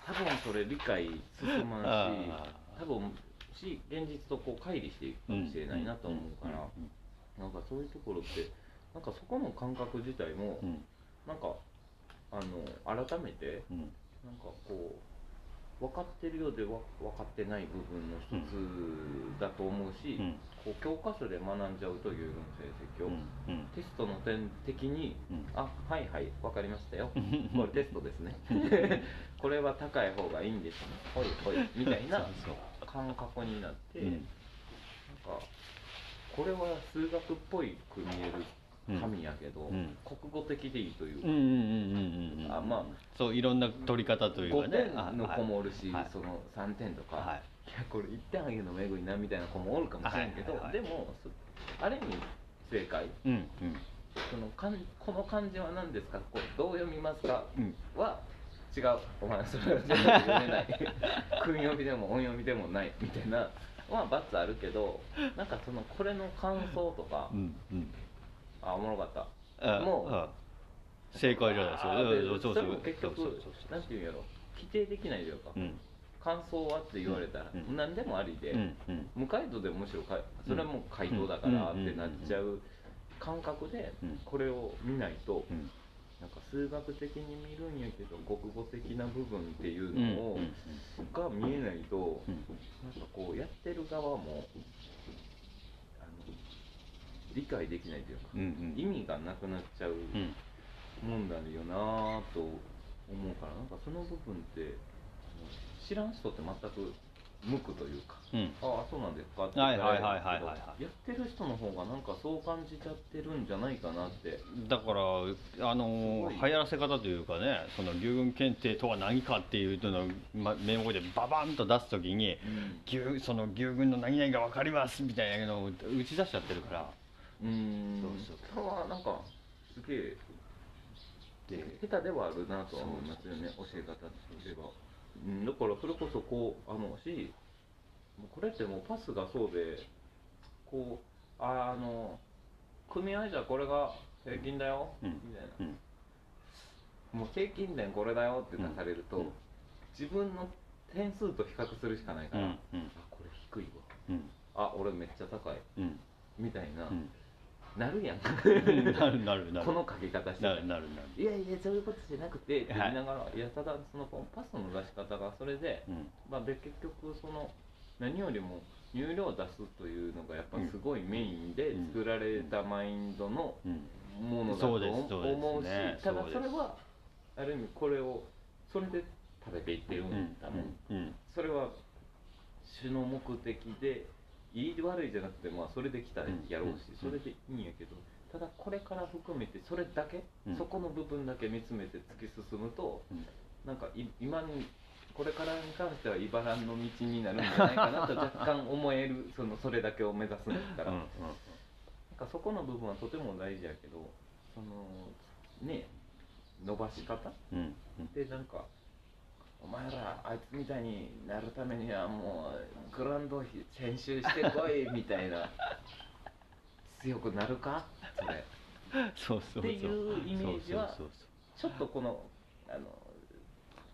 多分それ理解進まんしあ多分し現実とこう乖離していくかもしれないなと思うから、なんかそういうところってなんかそこの感覚自体も、うん。なんかあの改めてうん。なんかこう分かってるようでわ分かってない部分の一つだと思うし、うん。こう教科書で学んじゃうというの成績を、うん。うん。テストの点的にうん。あはいはい分かりましたよ。うん。これテストですね。これは高い方がいいんですね。ほいほいみたいな 感覚になって、うん。なんかこれは数学っぽいく見える紙やけど、うん。国語的でいいというか、まあ。そういろんな取り方というか5ね点の子もおるし、はい。その3点とか、はい。い、やこれ1点あげるのめぐいなみたいな子もおるかもしれんけど、でもそある意味正解。うんうん。そのかんこの漢字は何ですか？こうどう読みますか？うん。は違う。お前それは全部読めない。訓読みでも音読みでもない。みたいなまあ罰あるけどなんかそのこれの感想とか、うんうんあおもろかった。あもう。あ正解じゃないですかそうそう結局なんていうんやろ。規定できないというか、うん。感想はって言われたら、何でもありで、無回答でもむしろかそれはもう回答だからうんってなっちゃう感覚でうん。これを見ないとうん。なんか数学的に見るんやけど国語的な部分っていううん。のを、うん。が見えないとうん。なんかこうやってる側も理解できないというか、うんうん。意味がなくなっちゃううん。もんだよなぁと思うからなんかその部分って知らん人って全く無垢というか。うん。ああそうなんですかってやってる人の方がなんかそう感じちゃってるんじゃないかなって。だからあの流行らせ方というかねその牛群検定とは何かっていうのを、ま、名目でババンと出す時に牛その牛群の何々が分かりますみたいなのを打ち出しちゃってるからうん。そうそれはなんかすげえで下手ではあるなとは思いますよね教え方としては、うん、だからそれこそこうあのしこれってもうパスがそうでこうああの組み合いじゃこれが平均だよ、うん。みたいな。うん。もう平均点これだよって出されると、うん。自分の点数と比較するしかないから、うん。あこれ低いわ。うん。あ俺めっちゃ高い。うん。みたいな、うんなるやん。なるなるなる。この書き方してなるなるなる。いやいやそういうことじゃなくてって言はいいながら、い、やただそのパスの出し方がそれで、うん。まあ、で結局その何よりも入量を出すというのがやっぱすごいメインでうん。作られたマインドのうん。ものだと思うし、ねただそれはある意味これをそれで食べていってるんだもん、うん。うん。それは主の目的でいい悪いじゃなくてまあそれできたらやろうし、うん。それでいいんやけどただこれから含めてそれだけ、うん。そこの部分だけ見つめて突き進むとうん。なんかい今にこれからに関しては茨の道になるんじゃないかなと 若干思えるそのそれだけを目指すんだったら、うん。なんかそこの部分はとても大事やけどそのね伸ばし方うん。うん。でなんかお前らあいつみたいになるためにはもうグラウンド費編集してこいみたいな。強くなるか？それ。そうそうそう。っていうイメージはそうちょっとこのあの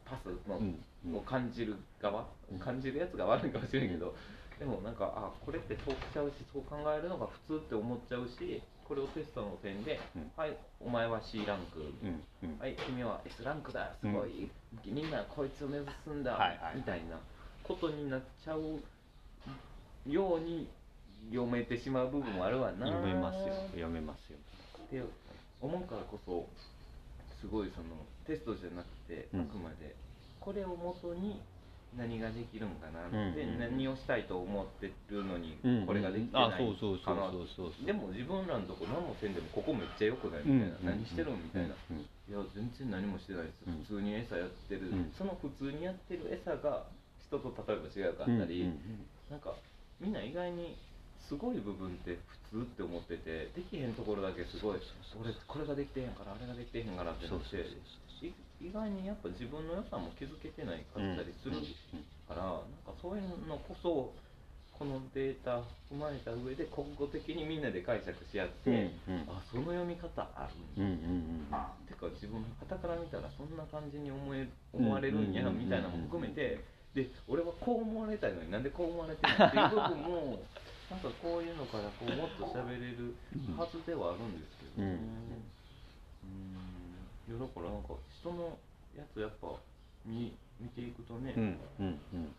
パスの、うん。うん。を感じる側、うん感じるやつが悪いかもしれんけど、でもなんかあこれってそうしちゃうしそう考えるのが普通って思っちゃうしこれをテストの点で、うん。はいお前は C ランク、うんうん。はい、君は S ランクだ、すごい、みんなこいつを目指すんだ、はいはい。みたいなことになっちゃうように読めてしまう部分もあるわな。読めますよ。読めますよ。って思うからこそ、すごいそのテストじゃなくて、うん。あくまでこれをもとに何ができるんかなって、うんうん何をしたいと思ってるのにうんこれができてないあそうそうそうかなそう。そうそうでも自分らのとこ何もせんでもここめっちゃ良くないみたいな、うん何してるんみたいな、うんいや全然何もしてないです、うん。普通に餌やってる、うん。その普通にやってる餌が人と例えば違うかったり、うんうんなんかみんな意外にすごい部分って普通って思っててできへんところだけすごい俺これができてへんからあれができてへんからってなってそうそうそうい意外にやっぱ自分の良さも気づけてないかったりするから、なんかそういうのこそこのデータ踏まえた上で国語的にみんなで解釈し合って、うんうん。あその読み方あるんだ、うんうんうん。てか自分傍から見たらそんな感じに思え思われるんやうんうん。うんうんみたいなのも含めて。で俺はこう思われたいのになんでこう思われてるのっていう部分も なんかこういうのからこうもっと喋れるはずではあるんですけどね。うんいやだからなんか人のやつやっぱ見見ていくとね、うんうんうん。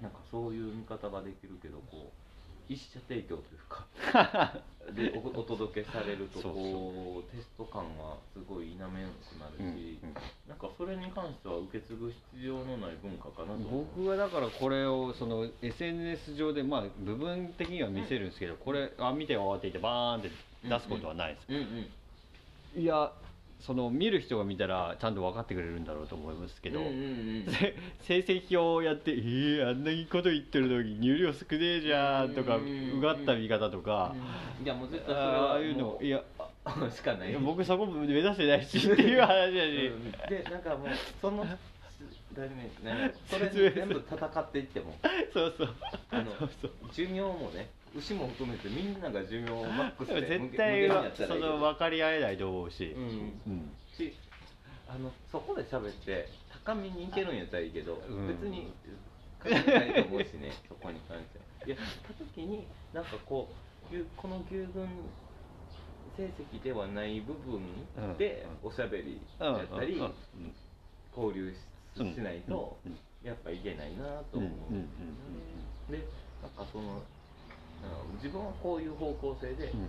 なんかそういう見方ができるけどこう一社提供というか でおお届けされるとこうテスト感がすごい否めなくなるし、うんうん。なんかそれに関しては受け継ぐ必要のない文化かなと僕はだからこれをその SNS 上でまあ部分的には見せるんですけどこれあ見て終わっていてバーンって出すことはないです。うんうん。いやその見る人が見たらちゃんと分かってくれるんだろうと思いますけど、うんうんうんせ成績表をやって「えー、あんなにこと言ってるのに入量少ねえじゃん」とかうんうがった見方とか、いやもう絶対あはあいうのいやあしかない。僕そこ目指してないしっていう話だし、うんでなんかもうそのだねねそれ全部戦っていっても。そうそう。あのそうそう。寿命もね牛も含めてみんなが寿命をマックスで 絶対はその分かり合えないと思うし、うん。うん。しあのそこで喋って高みに行けるんやったらいいけど、うん。別に関係ないと思うしね そこに関しては。いやた時になんかこうこの牛群成績ではない部分でうん。おしゃべりやったり、交流しないとうん。やっぱいけないなと思う、うん。うん。でなん。かそのうん。自分はこういう方向性で、うん。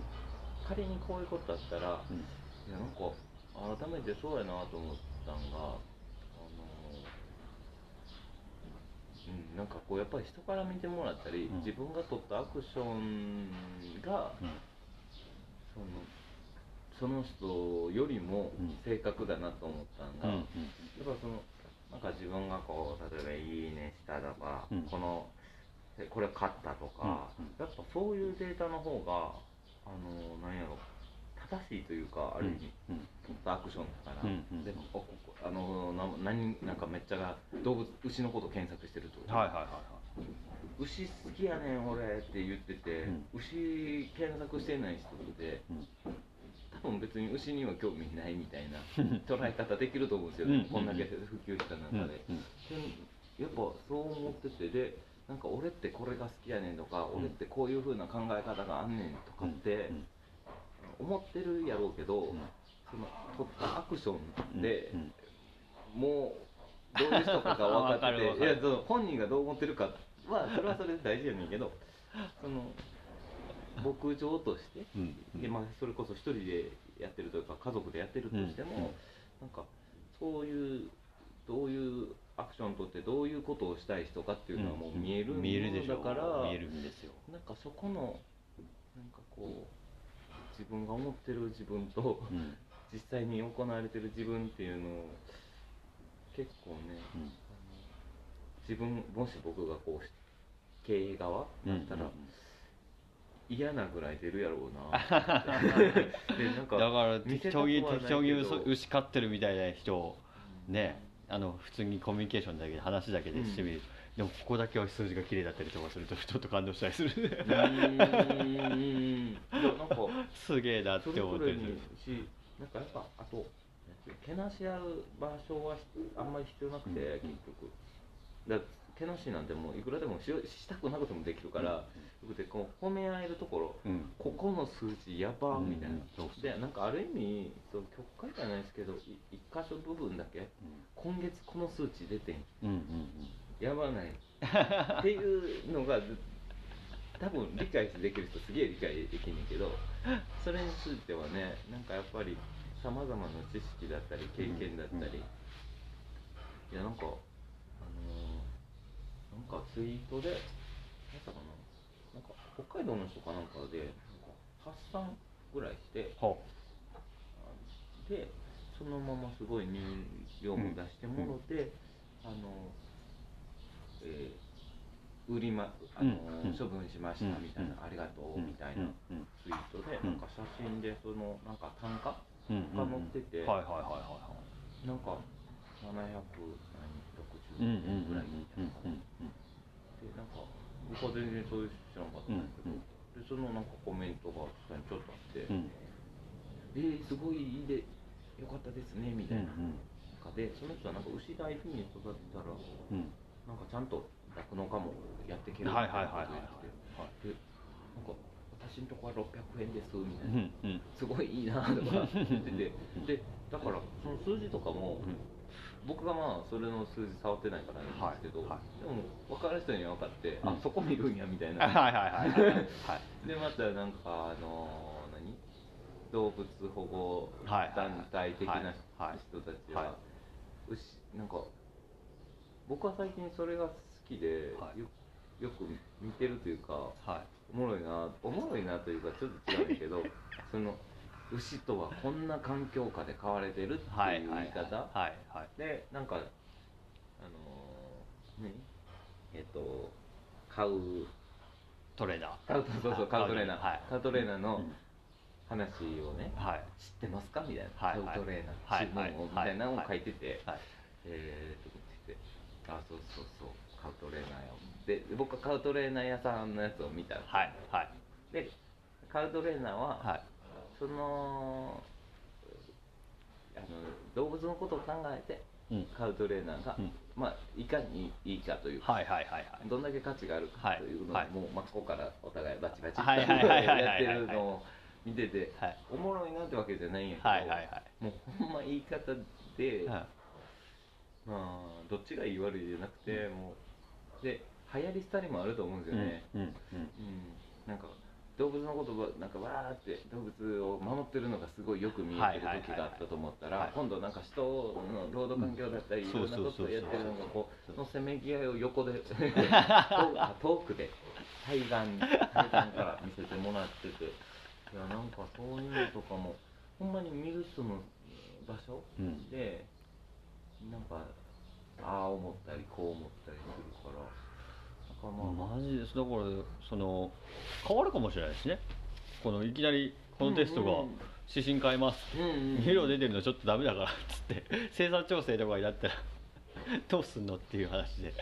仮にこういうことだったら、うん。いやなんか改めてそうやなと思ったんがあのうんなんかこうやっぱり人から見てもらったり、うん。自分が取ったアクションが、うん。そのその人よりもうん。正確だなと思ったんが、うん。やっぱそのなんか自分がこう例えば「いいね」したとか、うん。このえこれ買ったとか、うんうん。やっぱそういうデータの方があのなんやろ正しいというかある意味、うん取ったアクションだから、うんうん。であのな何なんかめっちゃが動物牛のこと検索してると、はいはいはいは牛好きやねん俺って言ってて、うん。牛検索してない人っていうん。多分別に牛には興味ないみたいな 捉え方できると思うんですよ、うんこんだけ普及した中で、うん。でやっぱそう思っててでなんか俺ってこれが好きやねんとか、うん。俺ってこういう風な考え方があんねんとかってうん。思ってるやろうけど、うん。その取ったアクションで、うん。もうどういう人かが分かわって いやその本人がどう思ってるかはそれはそれで大事やねんけどその牧場として、でまあ、それこそ一人でやってるというか家族でやってるとしても、うん。うん。なんかそういうどういうアクションを取ってどういうことをしたい人かっていうのはもう見えるもの見えるでしょだから、見えるんですよ。なんかそこのなんかこう自分が思ってる自分と、うん。実際に行われてる自分っていうのを結構ね、うん。自分もし僕がこう経営側だったら、嫌なぐらい出るやろうな。でなんかだから適当に適当に嘘牛飼ってるみたいな人ねあの普通にコミュニケーションだけで話だけでしてみる、でもここだけは数字が綺麗だったりとかするとちょっと感動したりする。うーん。いやなん。かすげえなって思ったりすぞれにるしなん。かやっぱあとけなし合う場所はあん。まり必要なくて、うん。結局だからけなしなんてもういくらでもしよしたくなくてもできるから、でこう褒め合えるところうん。ここの数字やばみたいな、うん。でなんかある意味そう曲解じゃないですけどい一箇所部分だけ今月この数値出てん。うんうんうん。やばない。っていうのがず多分理解できる人すげえ理解できんねんけどそれについてはねなんかやっぱりさまざまな知識だったり経験だったり、うんうん。いやなんかかツイートでななんか北海道の人かなんかで発散ぐらいしてほでそのまますごい入量も出してもろて、あの、えー売りまあの、うん。うん処分しましたみたいな、うん。ありがとううみたいなうん。うん。ツイートで、うん。なんか写真でそのなんか単価うん。うん。が載ってて、はいはいはいはいはなんか760いうんうん。うん。円ぐらいみたいなでなんか僕は全然そういう知らなかったんですけど、うんでそのなんかコメントが下にちょっとあって、うん。えー、すごいいいでよかったですねみたいな。うん中でその人はなんか牛大事に育てたらうん。なんかちゃんと酪農家もやっていけるはいはいはいはいみたい。なこと言っててでなんか私のとこは600円ですみたういな、んうん。すごいいいなとか言ってて。でだからその数字とかも、僕がまあそれの数字触ってないからなんですけど、はいはでも分かる人には分かって、うん。あそこ見るんやみたいはいな、はいはいはい。はい。でまたなんかあのー何？動物保護団体的なはい人たちは、は牛なんか僕は最近それが好きで、はい。よよく見てるというかはい。おもろいなおもろいなというかちょっと違うんだけど その牛とはこんな環境下で飼われてるっていうはい言い方はいはい。でなんかあのー何？えっ、と買うトレーナー。買うそうそう買うトレーナー、はい。買うトレーナーのうん。話をね、はい。知ってますか？みたいな、はい買うトレーナー、はいみたいなのを書いてて、はい。えーと思っててあそうそうそう買うトレーナーよでで僕は買うトレーナー屋さんのやつを見たんですよはいはいで買うトレーナーは、はいそのあの動物のことを考えてうん。買うトレーナーが、うん。まあいかにいいかというか、はいはいはいはい。どんだけ価値があるかというのを、はい。もう真っ向からお互いバチバチはいはいはいはいはい。やってるのを見てて、はい。おもろいなってわけじゃないんやけど、はいはいはい。もうほんま言い方で、はいまあどっちがいい悪いじゃなくて、もうで流行り廃りもあると思うんですよね、うんうん。うん。なんか動物のことばなんかわーって動物を守ってるのがすごいよく見えてる時があったと思ったら今度なんか人の労働環境だったりうん。いろんなことをやってるのがこそううのせめぎ合いを横で 遠くで対岸対岸から見せてもらってて。いやなんかそういうのとかもほんまに見る人の場所うん。でなんかああ思ったりこう思ったりするからまあマジです。だからその変わるかもしれないですね。このいきなりこのテストが指針変えます。色出てるのちょっとダメだからっつって生産調整とかになったら どうすんのっていう話で。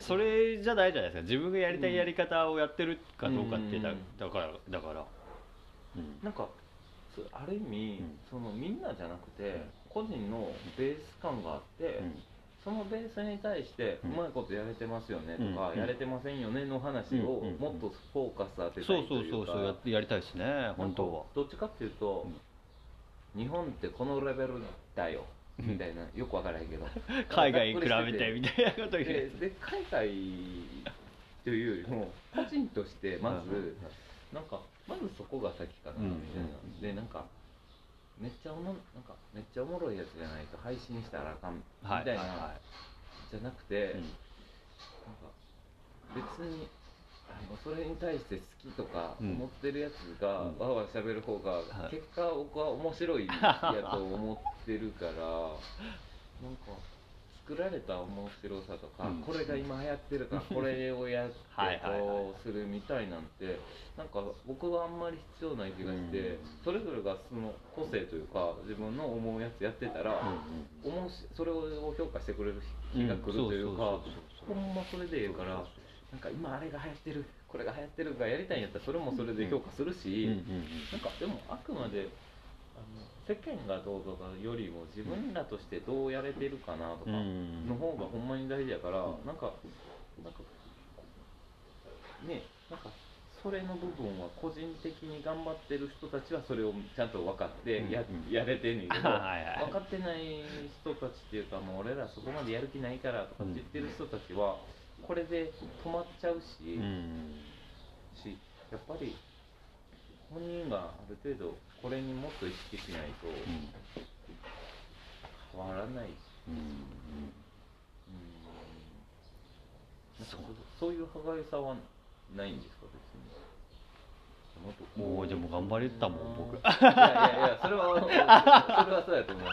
それじゃないじゃないですか。自分がやりたいやり方をやってるかどうかってだうん。だからだから。うん。なんかある意味、うん。そのみんなじゃなくて個人のベース感があって、うんそのベースに対してううんまいことやれてますよねとか、うん。やれてませんよねの話をうん。もっとフォーカス当てたそういといううか。そそうそうやってやりたいですね本当は。どっちかっていうと、日本ってこのレベルだようん。みたいなよくわからへんけど。海外に比べてみたいなこと言でう。で海外というよりも個人としてまず、なんかまずそこが先かなうん。みたいな、でなんかめっちゃおもなんかめっちゃおもろいやつじゃないと配信したらあかんみはいたいな、はじゃなくて、いうん。なんか別にそれに対して好きとかうん。思ってるやつがうん。わーわーしゃべる方が、はい。結果僕は面白いやと思ってるから なんか作られた面白さとか、うん。これが今流行ってるからこれをやって はいはいはいこうするみたいなんてなんか僕はあんまり必要ない気がして、うん。それぞれがその個性というか自分の思うやつやってたら、おもしそれを評価してくれる日が来るというか、ほんまそれでええからなんか今あれが流行ってるこれが流行ってるがやりたいんやったらそれもそれで評価するし、なんかでもあくまであの世間がどうとかよりも自分らとしてどうやれてるかなとかうん。の方がほんまに大事やから、うん。なんかなんかねなんかそれの部分は個人的に頑張ってる人たちはそれをちゃんと分かってや,、やれてんねんけど 分かってない人たちっていうかもう俺らそこまでやる気ないからとかって言ってる人たちはこれで止まっちゃうし,、うん。しやっぱり本人がある程度これにもっと意識しないと変わらない。し、うん。うん。そういう歯がゆさはないんですか別にもっとこもう頑張れてたもん僕。いやいやいやそれはそれはそうやと思う。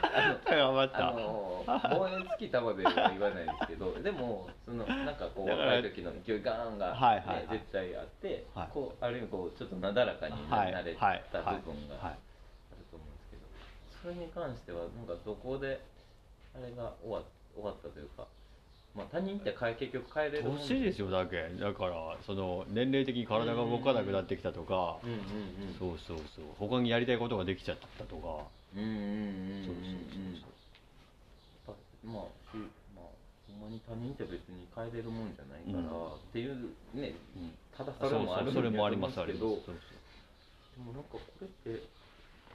頑張った。あの燃え尽きたまでは言わないですけど でもそのなんかこう若い時の勢いガーンが、ねはいはいはい。絶対あって、はい。こうある意味こうちょっとなだらかにはいなれたはい部分があるはい。と思うんですけどそれに関してはなんかどこであれが終わ終わったというかまあ他人って変え結局変えれるもん年ですよだけ。だからその年齢的に体が動かなくなってきたとか。うんうんうんそうそうそう。他にやりたいことができちゃったとか。うんうんうんうんうんそうそうそうまあしまあほんまに他人って別に変えれるもんじゃないから、うん。っていうねうん。ただそれもあるそうそう。それもありんますあります。やと思うんですけどでもなんかこれって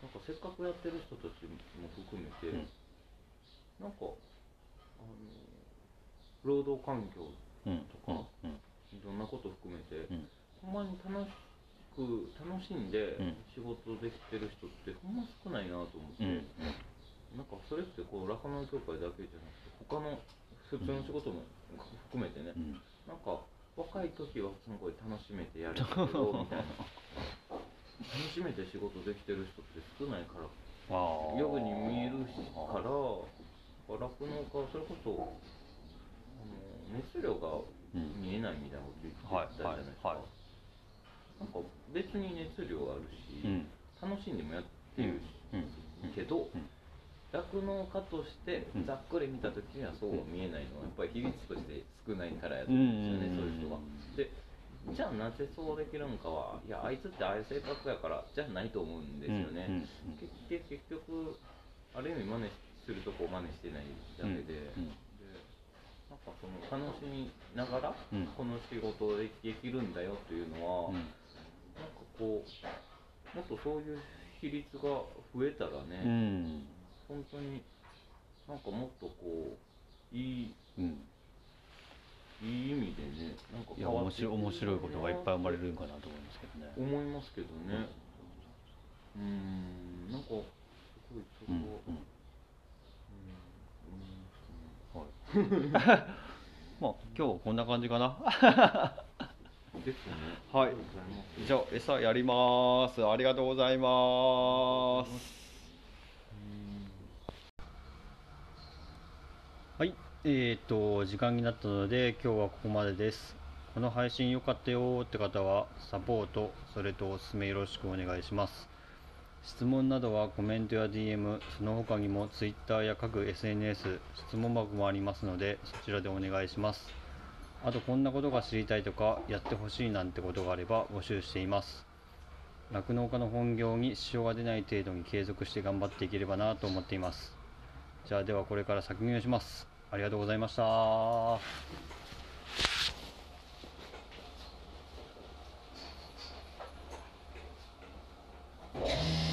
なんかせっかくやってる人たちも含めて、うん。なんかあの労働環境うんとかうん。いろんなこと含めて、うん。ほんまに楽しく楽しんでうん仕事できてる人ってほんま少ないなと思って、うんなんかそれってこう酪農協会だけじゃなくて他の普通の仕事も含めてね、うん。なんか若い時はすごい楽しめてやるけどみたいな。楽しめて仕事できてる人って少ないからあー。よくに見えるから酪農家はそれこそ熱量がうん見えないみたいなこと言ってたじゃないですか、なんか別に熱量あるし、うん。楽しんでもやってるうんけどうん。酪農家としてうん。ざっくり見た時にはそうは見えないのはやっぱり比率として少ないからやと思うんですよね、そういう人が。でじゃあなぜそうできるのかはいやあいつってああいう性格やからじゃないと思うんですよね。結結局ある意味真似するとこを真似してないだけでなんかその楽しみながら、うん。この仕事でできるんだよっていうのは、うん。なんかこうもっとそういう比率が増えたらうね、ん。本当になんかもっとこういいうん。いい意味でねなんか変わっていく白い面白いことがいっぱい生まれるんかなと思いますけどね。思いますけどね。うん。なんかすごいそこうんは、い。まあ今日はこんな感じかな。ですね。はい。ありがとうございます。じゃあ餌やります。ありがとうございます。はい。えー、と時間になったので今日はここまでです。この配信良かったよって方はサポートそれとおすすめよろしくお願いします質問などはコメントや DM、その他にも Twitter や各 SNS、質問箱もありますので、そちらでお願いします。あと、こんなことが知りたいとか、やってほしいなんてことがあれば募集しています。酪農家の本業に支障が出ない程度に継続して頑張っていければなと思っています。じゃあ、ではこれから削減します。ありがとうございました。Yeah.